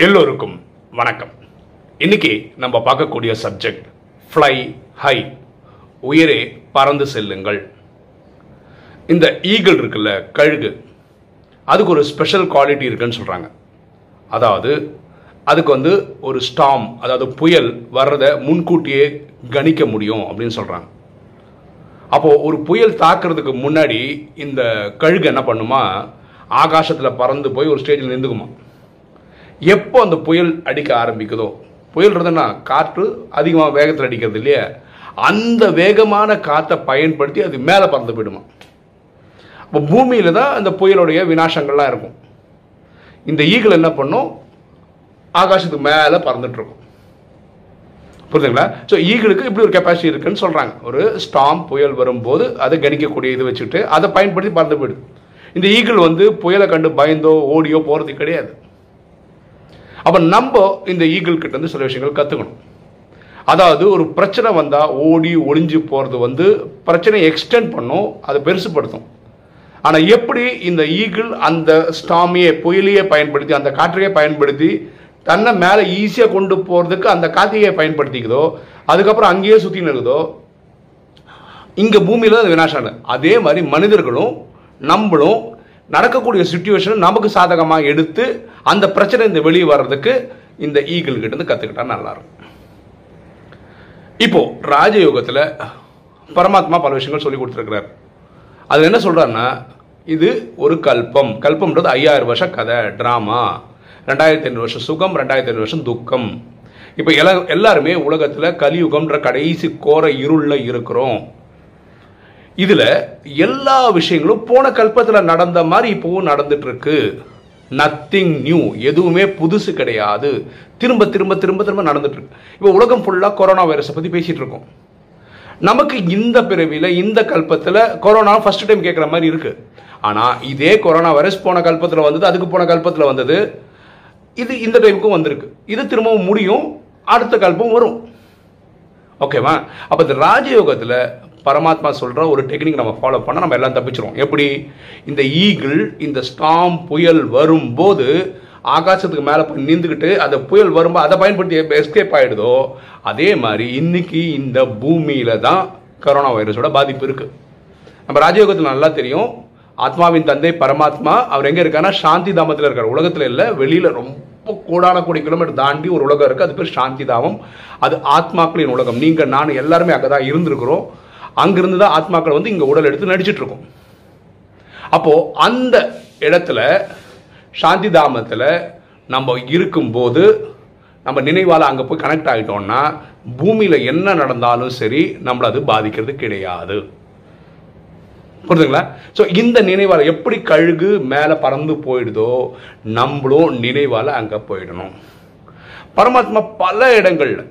எல்லோருக்கும் வணக்கம். இன்னைக்கு நம்ம பார்க்கக்கூடிய சப்ஜெக்ட் ஃப்ளை ஹை உயிரே பறந்து செல்லுங்கள். இந்த ஈகிள் இருக்குல்ல கழுகு அதுக்கு ஒரு ஸ்பெஷல் குவாலிட்டி இருக்குன்னு சொல்கிறாங்க அதாவது அதுக்கு வந்து ஒரு ஸ்டாம் அதாவது புயல் வர்றதை முன்கூட்டியே கணிக்க முடியும் அப்படின்னு சொல்கிறாங்க அப்போது ஒரு புயல் தாக்குறதுக்கு முன்னாடி இந்த கழுகு என்ன பண்ணுமா? ஆகாசத்தில் பறந்து போய் ஒரு ஸ்டேஜில் நின்றுக்குமா? எப்போ அந்த புயல் அடிக்க ஆரம்பிக்குதோ? புயல்ன்றதுன்னா காற்று அதிகமாக வேகத்தில் அடிக்கிறது இல்லையா? அந்த வேகமான காற்றை பயன்படுத்தி அது மேலே பறந்து போயிடுமா? இப்போ பூமியில் தான் அந்த புயலுடைய வினாசங்கள்லாம் இருக்கும். இந்த ஈகிள் என்ன பண்ணும்? ஆகாசத்துக்கு மேலே பறந்துட்டுருக்கும் புரியுதுங்களா ஸோ ஈகிளுக்கு இப்படி ஒரு கெப்பாசிட்டி இருக்குன்னு சொல்கிறாங்க ஒரு ஸ்டாம் புயல் வரும்போது அதை கணிக்கக்கூடிய இது வச்சுக்கிட்டு அதை பயன்படுத்தி பறந்து போயிடுது இந்த ஈகிள் வந்து புயலை கண்டு பயந்தோ ஓடியோ போகிறது கிடையாது. அப்போ நம்ம இந்த ஈகிள் கிட்ட இருந்து சில விஷயங்கள் கற்றுக்கணும் அதாவது ஒரு பிரச்சனை வந்தால் ஓடி ஒளிஞ்சு போகிறது வந்து பிரச்சனையை எக்ஸ்டெண்ட் பண்ணும் அதை பெருசுப்படுத்தும். ஆனால் எப்படி இந்த ஈகிள் அந்த ஸ்டாமியை புயலையே பயன்படுத்தி அந்த காற்றையே பயன்படுத்தி தன்னை மேலே ஈஸியாக கொண்டு போகிறதுக்கு அந்த காற்றையே பயன்படுத்திக்குதோ அதுக்கப்புறம் அங்கேயே சுற்றி நிற்குதோ இங்கே பூமியில் அது வினாசம் அதே மாதிரி மனிதர்களும் நம்மளும் நடக்கக்கூடிய சுச்சுவேஷனை நமக்கு சாதகமாக எடுத்து அந்த பிரச்சனை இந்த வெளியே வர்றதுக்கு இந்த ஈகிள் கிட்டேருந்து கற்றுக்கிட்டா நல்லாயிருக்கும். இப்போ ராஜயோகத்தில் பரமாத்மா பல விஷயங்கள் சொல்லி கொடுத்துருக்கிறார். அது என்ன சொல்கிறாருன்னா இது ஒரு கல்பம். கல்பம்ன்றது ஐயாயிரம் வருஷம் கதை ட்ராமா ரெண்டாயிரத்தி ஐநூறு வருஷம் சுகம் ரெண்டாயிரத்தி ஐநூறு வருஷம் துக்கம். இப்போ எல்லா எல்லாருமே உலகத்தில் கலியுகம்ன்ற கடைசி கோர இருளில் இருக்கிறோம். இதில் எல்லா விஷயங்களும் போன கல்பத்தில் நடந்த மாதிரி இப்போவும் நடந்துட்டு இருக்கு நத்திங் நியூ எதுவுமே புதுசு கிடையாது. திரும்ப திரும்ப திரும்ப திரும்ப நடந்துட்டு இருக்கு இப்போ உலகம் ஃபுல்லாக கொரோனா வைரஸை பற்றி பேசிட்டு இருக்கோம் நமக்கு இந்த பிறவியில் இந்த கல்பத்தில் கொரோனா ஃபர்ஸ்ட் டைம் கேட்குற மாதிரி இருக்கு. ஆனால் இதே கொரோனா வைரஸ் போன கல்பத்தில் வந்தது அதுக்கு போன கல்பத்தில் வந்தது இது இந்த டைமுக்கும் வந்திருக்கு. இது திரும்பவும் முடியும் அடுத்த கல்பம் வரும். ஓகேவா அப்போ இந்த ராஜயோகத்தில் பரமாத்மா சொல்கிற ஒரு டெக்னிக் நம்ம ஃபாலோ பண்ணால் நம்ம எல்லாம் தப்பிச்சிருவோம். எப்படி? இந்த ஈகிள் இந்த ஸ்டாம் புயல் வரும்போது ஆகாசத்துக்கு மேலே போய் நீந்துக்கிட்டு அந்த புயல் வரும்போது அதை பயன்படுத்தி எஸ்கேப் ஆகிடுதோ அதே மாதிரி இன்னைக்கு இந்த பூமியில் தான் கரோனா வைரஸோட பாதிப்பு இருக்குது நம்ம ராஜயோகத்தில் நல்லா தெரியும். ஆத்மாவின் தந்தை பரமாத்மா அவர் எங்கே இருக்காருன்னா சாந்தி தாமத்தில் இருக்கார். உலகத்தில் இல்லை வெளியில் ரொம்ப கோடான கோடி கிலோமீட்டர் தாண்டி ஒரு உலகம் இருக்குது அது பேர் சாந்தி தாமம் அது ஆத்மாக்களின் உலகம். நீங்கள் நான் எல்லாருமே அங்கே தான் இருந்திருக்கிறோம். அங்கிருந்து தான் ஆத்மாக்கள் வந்து இங்கே உடல் எடுத்து நடிச்சிட்டு இருக்கும் அப்போது அந்த இடத்துல சாந்தி தாமத்தில் நம்ம இருக்கும்போது நம்ம நினைவால் அங்கே போய் கனெக்ட் ஆகிட்டோம்னா பூமியில் என்ன நடந்தாலும் சரி நம்மளை அது பாதிக்கிறது கிடையாது. புரியுதுங்களா ஸோ இந்த நினைவால் எப்படி கழுகு மேலே பறந்து போயிடுதோ நம்மளும் நினைவால் அங்கே போயிடணும். பரமாத்மா பல இடங்களில்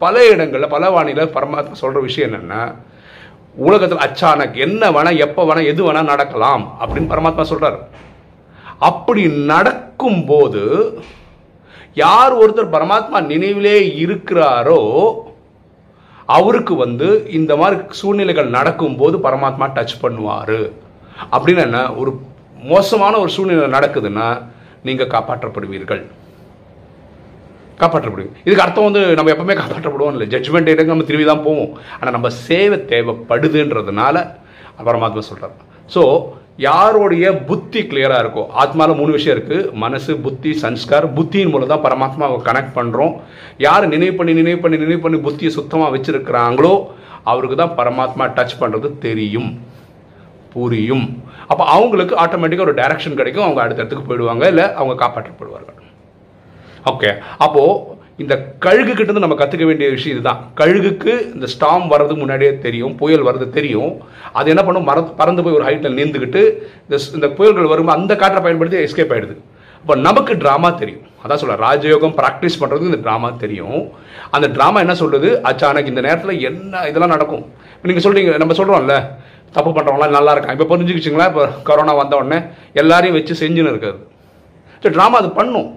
பல இடங்களில் பல வானிலை பரமாத்மா சொல்கிற விஷயம் என்னன்னா உலகத்தில் அச்சானக் என்ன வேணா எப்போ வேணா எது வேணா நடக்கலாம் அப்படின்னு பரமாத்மா சொல்கிறார் அப்படி நடக்கும்போது யார் ஒருத்தர் பரமாத்மா நினைவிலே இருக்கிறாரோ அவருக்கு வந்து இந்த மாதிரி சூழ்நிலைகள் நடக்கும்போது பரமாத்மா டச் பண்ணுவார். அப்படின்னு என்ன ஒரு மோசமான ஒரு சூழ்நிலை நடக்குதுன்னா நீங்கள் காப்பாற்றப்படுவீர்கள். காப்பாற்றப்படுது. இதுக்கு அர்த்தம் வந்து நம்ம எப்பவுமே காப்பாற்றப்படுவோம் இல்லை. ஜட்ஜ்மெண்ட் டேட்டுக்கு நம்ம திரும்பி தான் போவோம். ஆனால் நம்ம சேவை தேவைப்படுதுன்றதுனால பரமாத்மா சொல்கிறார் ஸோ யாருடைய புத்தி கிளியராக இருக்கோ ஆத்மாவில் மூணு விஷயம் இருக்குது மனசு புத்தி சன்ஸ்கார் புத்தியின் மூலம் தான் பரமாத்மாவை கனெக்ட் பண்ணுறோம் யார் நினைவு பண்ணி நினைவு பண்ணி நினைவு பண்ணி புத்தியை சுத்தமாக வச்சுருக்கிறாங்களோ அவருக்கு தான் பரமாத்மா டச் பண்ணுறது தெரியும். புரியும். அப்போ அவங்களுக்கு ஆட்டோமேட்டிக்காக ஒரு டைரக்ஷன் கிடைக்கும். அவங்க அடுத்த இடத்துக்கு போயிடுவாங்க இல்லை அவங்க காப்பாற்றப்படுவார்கள். ஓகே அப்போது இந்த கழுகு கிட்ட நம்ம கற்றுக்க வேண்டிய விஷயம் இதுதான். கழுகுக்கு இந்த ஸ்டாம் வர்றதுக்கு முன்னாடியே தெரியும் புயல் வர்றது தெரியும். அது என்ன பண்ணும்? மர பறந்து போய் ஒரு ஹைட்டில் நீந்துக்கிட்டு இந்த இந்த புயல்கள் வரும்போது அந்த காற்றை பயன்படுத்தி எஸ்கேப் ஆயிடுது. இப்போ நமக்கு ட்ராமா தெரியும். அதான் சொல்ல ராஜயோகம் ப்ராக்டிஸ் பண்ணுறதுக்கு இந்த ட்ராமா தெரியும். அந்த ட்ராமா என்ன சொல்லுது அச்சானக்கு இந்த நேரத்தில் என்ன இதெல்லாம் நடக்கும்? நீங்கள் சொல்கிறீங்க நம்ம சொல்கிறோம்ல தப்பு பண்ணுறவங்களாம் நல்லா இருக்கான் இப்போ புரிஞ்சுக்கிச்சிங்களா? இப்போ கொரோனா வந்த உடனே எல்லாரையும் வச்சு செஞ்சுன்னு இருக்காது ஸோ ட்ராமா அது பண்ணும்.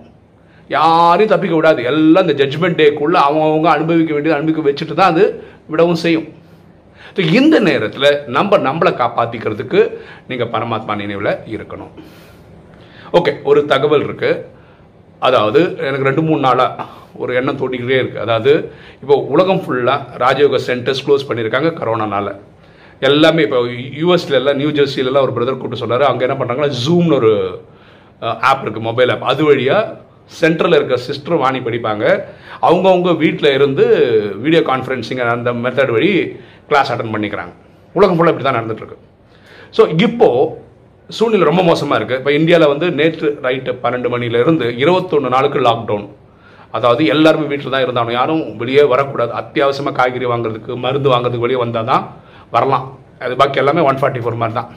யாரையும் தப்பிக்க விடாது. எல்லாம் இந்த ஜட்ஜ்மெண்ட் டேக்குள்ள அவங்கவுங்க அனுபவிக்க வேண்டியது அனுபவிக்க வச்சுட்டு தான் அது விடவும் செய்யும். ஸோ இந்த நேரத்தில் நம்ம நம்மளை காப்பாற்றிக்கிறதுக்கு நீங்கள் பரமாத்மா நினைவில் இருக்கணும். ஓகே ஒரு தகவல் இருக்கு. அதாவது எனக்கு ரெண்டு மூணு நாளாக ஒரு எண்ணம் தோட்டிக்கிட்டே இருக்குது அதாவது இப்போ உலகம் ஃபுல்லாக ராஜயோக சென்டர்ஸ் க்ளோஸ் பண்ணியிருக்காங்க கரோனானால எல்லாமே இப்போ யூஎஸ்ல எல்லாம் நியூ ஜெர்சிலெல்லாம் ஒரு பிரதர் கூப்பிட்டு சொன்னார். அங்கே என்ன பண்ணுறாங்கன்னா ஜூம்னு ஒரு ஆப் இருக்குது மொபைல் ஆப் அது வழியாக சென்டரில் இருக்க சிஸ்டர் வாணி படிப்பாங்க. அவங்கவுங்க வீட்டில் இருந்து வீடியோ கான்ஃபரன்சிங் அந்த மெத்தட் வழி கிளாஸ் அட்டன் பண்ணிக்கிறாங்க. உலகம் ஃபுல்லாக இப்படி தான் நடந்துட்டுருக்கு. ஸோ இப்போது சூழ்நிலை ரொம்ப மோசமாக இருக்குது இப்போ இந்தியாவில் வந்து நேற்று நைட்டு பன்னெண்டு மணிலேருந்து இருபத்தொன்று நாளுக்கு லாக்டவுன் அதாவது எல்லாருமே வீட்டில் தான் இருந்தாலும் யாரும் வெளியே வரக்கூடாது. அத்தியாவசியமாக காய்கறி வாங்குறதுக்கு மருந்து வாங்குறதுக்கு வெளியே வந்தால் தான் வரலாம். அது பாக்கி எல்லாமே ஒன் ஃபார்ட்டி ஃபோர் மாதிரி தான்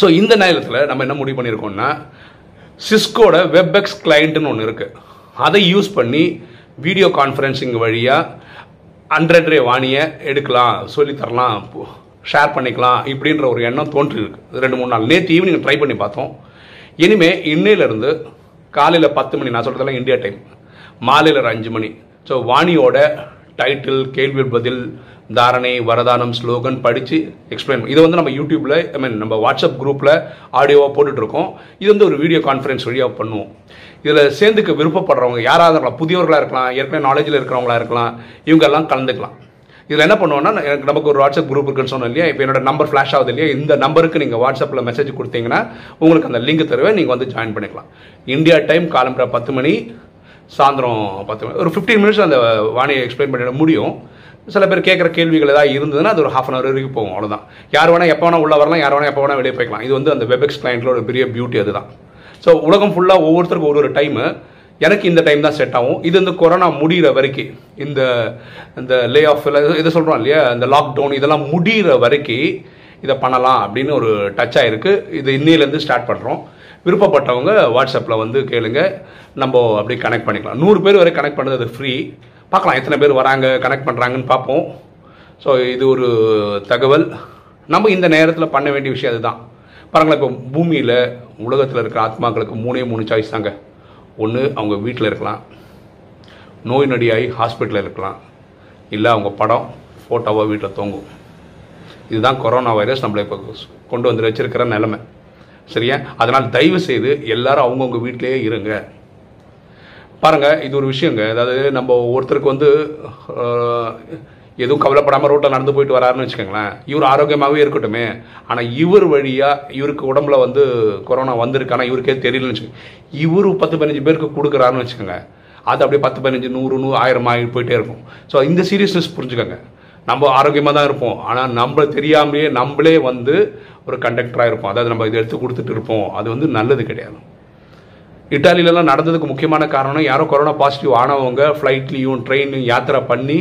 ஸோ இந்த நேரத்தில் நம்ம என்ன முடிவு பண்ணியிருக்கோம்னா சிஸ்கோட வெப்எக்ஸ் கிளைண்ட்டுன்னு ஒன்று இருக்குது அதை யூஸ் பண்ணி வீடியோ கான்ஃபரன்சிங் வழியாக ஹண்ட்ரட் ரே வாணியை எடுக்கலாம் சொல்லித் தரலாம் ஷேர் பண்ணிக்கலாம் இப்படின்ற ஒரு எண்ணம் தோன்றிருக்கு ரெண்டு மூணு நாள். நேற்று ஈவினிங் ட்ரை பண்ணி பார்த்தோம். இனிமேல் இன்னையிலேருந்து காலையில் பத்து மணி நான் சொல்கிறதெல்லாம் இந்தியா டைம் மாலையில் ஒரு அஞ்சு மணி. ஸோ வாணியோட டைட்டில் கேள்வி பதில் தாரணை வரதானம் ஸ்லோகன் படித்து எக்ஸ்பிளைன் இதை வந்து நம்ம யூடியூப்பில் ஐ மீன் நம்ம வாட்ஸ்அப் குரூப்பில் ஆடியோவாக போட்டுட்ருக்கோம். இது வந்து ஒரு வீடியோ கான்ஃபரன்ஸ் வழியாக பண்ணுவோம். இதில் சேர்ந்துக்க விருப்பப்படுறவங்க யாராக இருக்கலாம் புதியவர்களாக இருக்கலாம் ஏற்கனவே நாலேஜில் இருக்கிறவங்களா இருக்கலாம் இவங்கெல்லாம் கலந்துக்கலாம். இதில் என்ன பண்ணுவோம்னா எனக்கு நமக்கு ஒரு வாட்ஸ்அப் குரூப் இருக்குன்னு சொன்னோம் இல்லையா? இப்போ என்னோட நம்பர் ஃப்ளாஷ் ஆகுது இல்லையா? இந்த நம்பருக்கு நீங்கள் வாட்ஸ்அப்பில் மெசேஜ் கொடுத்தீங்கன்னா உங்களுக்கு அந்த லிங்க் தருவேன் நீங்கள் வந்து ஜாயின் பண்ணிக்கலாம். இந்தியா டைம் காலம்புற பத்து மணி சாயந்தரம் பத்து மணி ஒரு ஃபிஃப்டீன் மினிட்ஸ் அந்த வாணியை எக்ஸ்பிளைன் பண்ணிட முடியும். சில பேர் கேட்குற கேள்விகள் ஏதாவது இருந்ததுன்னா அது ஒரு ஹாஃப் அன் ஹவர் வரைக்கும் போகும் அவ்வளோதான் யார் வேணால் எப்போ வேணால் உள்ளே வரலாம் யார் வேணால் எப்போ வேணால் வெளியே போய்க்கலாம். இது வந்து அந்த வெப்எக்ஸ் கிளைண்ட்டில் ஒரு பெரிய பியூட்டி அதுதான். ஸோ உலகம் ஃபுல்லாக ஒவ்வொருத்தருக்கும் ஒரு ஒரு டைமு எனக்கு இந்த டைம் தான் செட் ஆகும். இது இந்த கொரோனா முடிகிற வரைக்கும் இந்த இந்த லே ஆஃப் இதை சொல்கிறோம் இல்லையா? இந்த லாக்டவுன் இதெல்லாம் முடிகிற வரைக்கும் இதை பண்ணலாம் அப்படின்னு ஒரு டச் ஆகிருக்கு இது இன்னிலேருந்து ஸ்டார்ட் பண்ணுறோம் விருப்பப்பட்டவங்க வாட்ஸ்அப்பில் வந்து கேளுங்க. நம்ம அப்படியே கனெக்ட் பண்ணிக்கலாம். நூறு பேர் வரை கனெக்ட் பண்ணுறது ஃப்ரீ பார்க்கலாம் எத்தனை பேர் வராங்க கனெக்ட் பண்ணுறாங்கன்னு பார்ப்போம். ஸோ இது ஒரு தகவல். நம்ம இந்த நேரத்தில் பண்ண வேண்டிய விஷயம் அதுதான். பாருங்களேன் இப்போ பூமியில் உலகத்தில் இருக்கிற ஆத்மாக்களுக்கு மூணே மூணு சாய்ஸ் தாங்க. ஒன்று அவங்க வீட்டில் இருக்கலாம். நோய் நொடியாகி ஹாஸ்பிட்டலில் இருக்கலாம். இல்லை அவங்க படம் ஃபோட்டோவாக வீட்டில் தூங்கும். இதுதான் கொரோனா வைரஸ் நம்மளை இப்போ கொண்டு வந்து வச்சிருக்கிற நிலைமை. சரியா? அதனால் தயவு செய்து எல்லாரும் அவங்கவுங்க வீட்டிலேயே இருங்க. பாருங்கள் இது ஒரு விஷயங்க. அதாவது நம்ம ஒருத்தருக்கு வந்து எதுவும் கவலைப்படாமல் ரோட்டில் நடந்து போயிட்டு வராருன்னு வச்சுக்கோங்களேன். இவர் ஆரோக்கியமாகவே இருக்கட்டுமே. ஆனால் இவர் வழியாக இவருக்கு உடம்புல வந்து கொரோனா வந்திருக்கு. ஆனால் இவருக்கே தெரியலன்னு வச்சுக்கோங்க இவர் பத்து பதினஞ்சு பேருக்கு கொடுக்குறாருன்னு வச்சுக்கோங்க. அது அப்படியே பத்து பதினஞ்சு நூறு நூறு ஆயிரம் ஆகி போயிட்டே இருக்கும். ஸோ இந்த சீரியஸ்னஸ் புரிஞ்சுக்கோங்க. நம்ம ஆரோக்கியமாக தான் இருப்போம். ஆனால் நம்ம தெரியாமலேயே நம்மளே வந்து ஒரு கண்டக்டராக இருப்போம். அதாவது நம்ம இதை எடுத்து கொடுத்துட்டு இருப்போம். அது வந்து நல்லது கிடையாது. இட்டாலியிலலாம் நடந்ததுக்கு முக்கியமான காரணம் யாரோ கொரோனா பாசிட்டிவ் ஆனவங்க ஃப்ளைட்லேயும் ட்ரெயின்லையும் யாத்திரை பண்ணி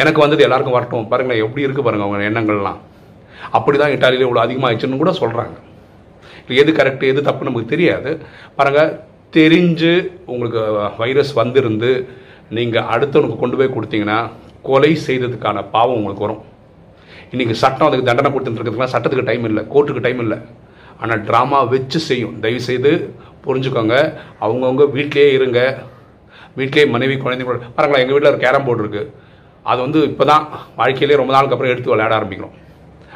எனக்கு வந்தது எல்லாருக்கும் வரட்டும். பாருங்களேன் எப்படி இருக்குது பாருங்கள் அவங்க எண்ணங்கள்லாம். அப்படி தான் இட்டாலியில் இவ்வளோ அதிகமாகிடுச்சுன்னு கூட சொல்கிறாங்க எது கரெக்ட் எது தப்பு நமக்கு தெரியாது. பாருங்கள் தெரிஞ்சு உங்களுக்கு வைரஸ் வந்திருந்து நீங்கள் அடுத்தவனுக்கு கொண்டு போய் கொடுத்தீங்கன்னா கொலை செய்ததுக்கான பாவம் உங்களுக்கு வரும். இன்றைக்கி சட்டம் அதுக்கு தண்டனை கொடுத்துட்டு இருக்கிறதுக்குலாம் சட்டத்துக்கு டைம் இல்லை கோர்ட்டுக்கு டைம் இல்லை. ஆனால் ட்ராமா வச்சு செய்யும். தயவு செய்து புரிஞ்சுக்கோங்க. அவங்கவுங்க வீட்டிலேயே இருங்க. வீட்டிலேயே மனைவி குழந்தைங்களோட பாருங்களேன் எங்கள் வீட்டில் ஒரு கேரம் போர்டு இருக்குது அது வந்து இப்போ தான் வாழ்க்கையிலே ரொம்ப நாளுக்கு அப்புறம் எடுத்து விளையாட ஆரம்பிக்கிறோம்.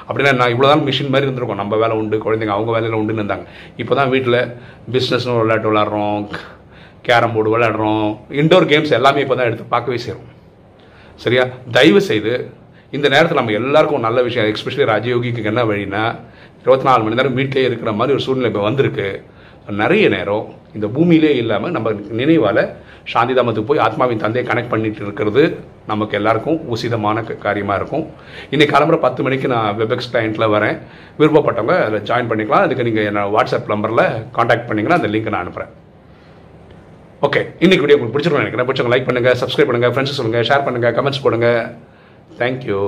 அப்படின்னா நான் இவ்வளோ தான் மிஷின் மாதிரி இருந்திருக்கோம். நம்ம வேலை உண்டு குழந்தைங்க அவங்க வேலையில் உண்டுன்னு இருந்தாங்க. இப்போ தான் வீட்டில் பிஸ்னஸ்னு ஒரு விளையாட்டு விளாட்றோம் கேரம் போர்டு விளையாடுறோம். இண்டோர் கேம்ஸ் எல்லாமே இப்போ தான் எடுத்து பார்க்கவே செய்கிறோம் சரியா? தயவு செய்து இந்த நேரத்தில் நம்ம எல்லாருக்கும் நல்ல விஷயம் எஸ்பெஷலி ராஜயோகிக்கு என்ன வழினா இருபத்தி நாலு மணி நேரம் வீட்டிலே இருக்கிற மாதிரி ஒரு சூழ்நிலை இப்போ வந்திருக்கு. நிறைய நேரம் இந்த பூமியிலே இல்லாமல் நம்ம நினைவால் சாந்திதாமத்துக்கு போய் ஆத்மாவின் தந்தையை கனெக்ட் பண்ணிட்டு இருக்கிறது நமக்கு எல்லாருக்கும் உசிதமான காரியமாக இருக்கும். இன்னைக்கு கிளம்புற பத்து மணிக்கு நான் வெபெக்ஸ் கிளைண்ட்டில் வரேன். விருப்பப்பட்டவங்க அதில் ஜாயின் பண்ணிக்கலாம். அதுக்கு நீங்கள் என்ன வாட்ஸ்அப் நம்பரில் காண்டாக்ட் பண்ணிங்கன்னா அந்த லிங்க் நான் அனுப்புகிறேன் ஓகே இன்னைக்கு வீடியோ உங்களுக்கு பிடிச்சிருக்கும் நினைக்கிறேன். பிடிச்சவங்க லைக் பண்ணுங்கள் சப்ஸ்கிரைப் பண்ணுங்கள் ஃப்ரெண்ட்ஸ் சொல்லுங்கள் ஷேர் பண்ணுங்கள் கமெண்ட்ஸ் போடுங்க. தேங்க்யூ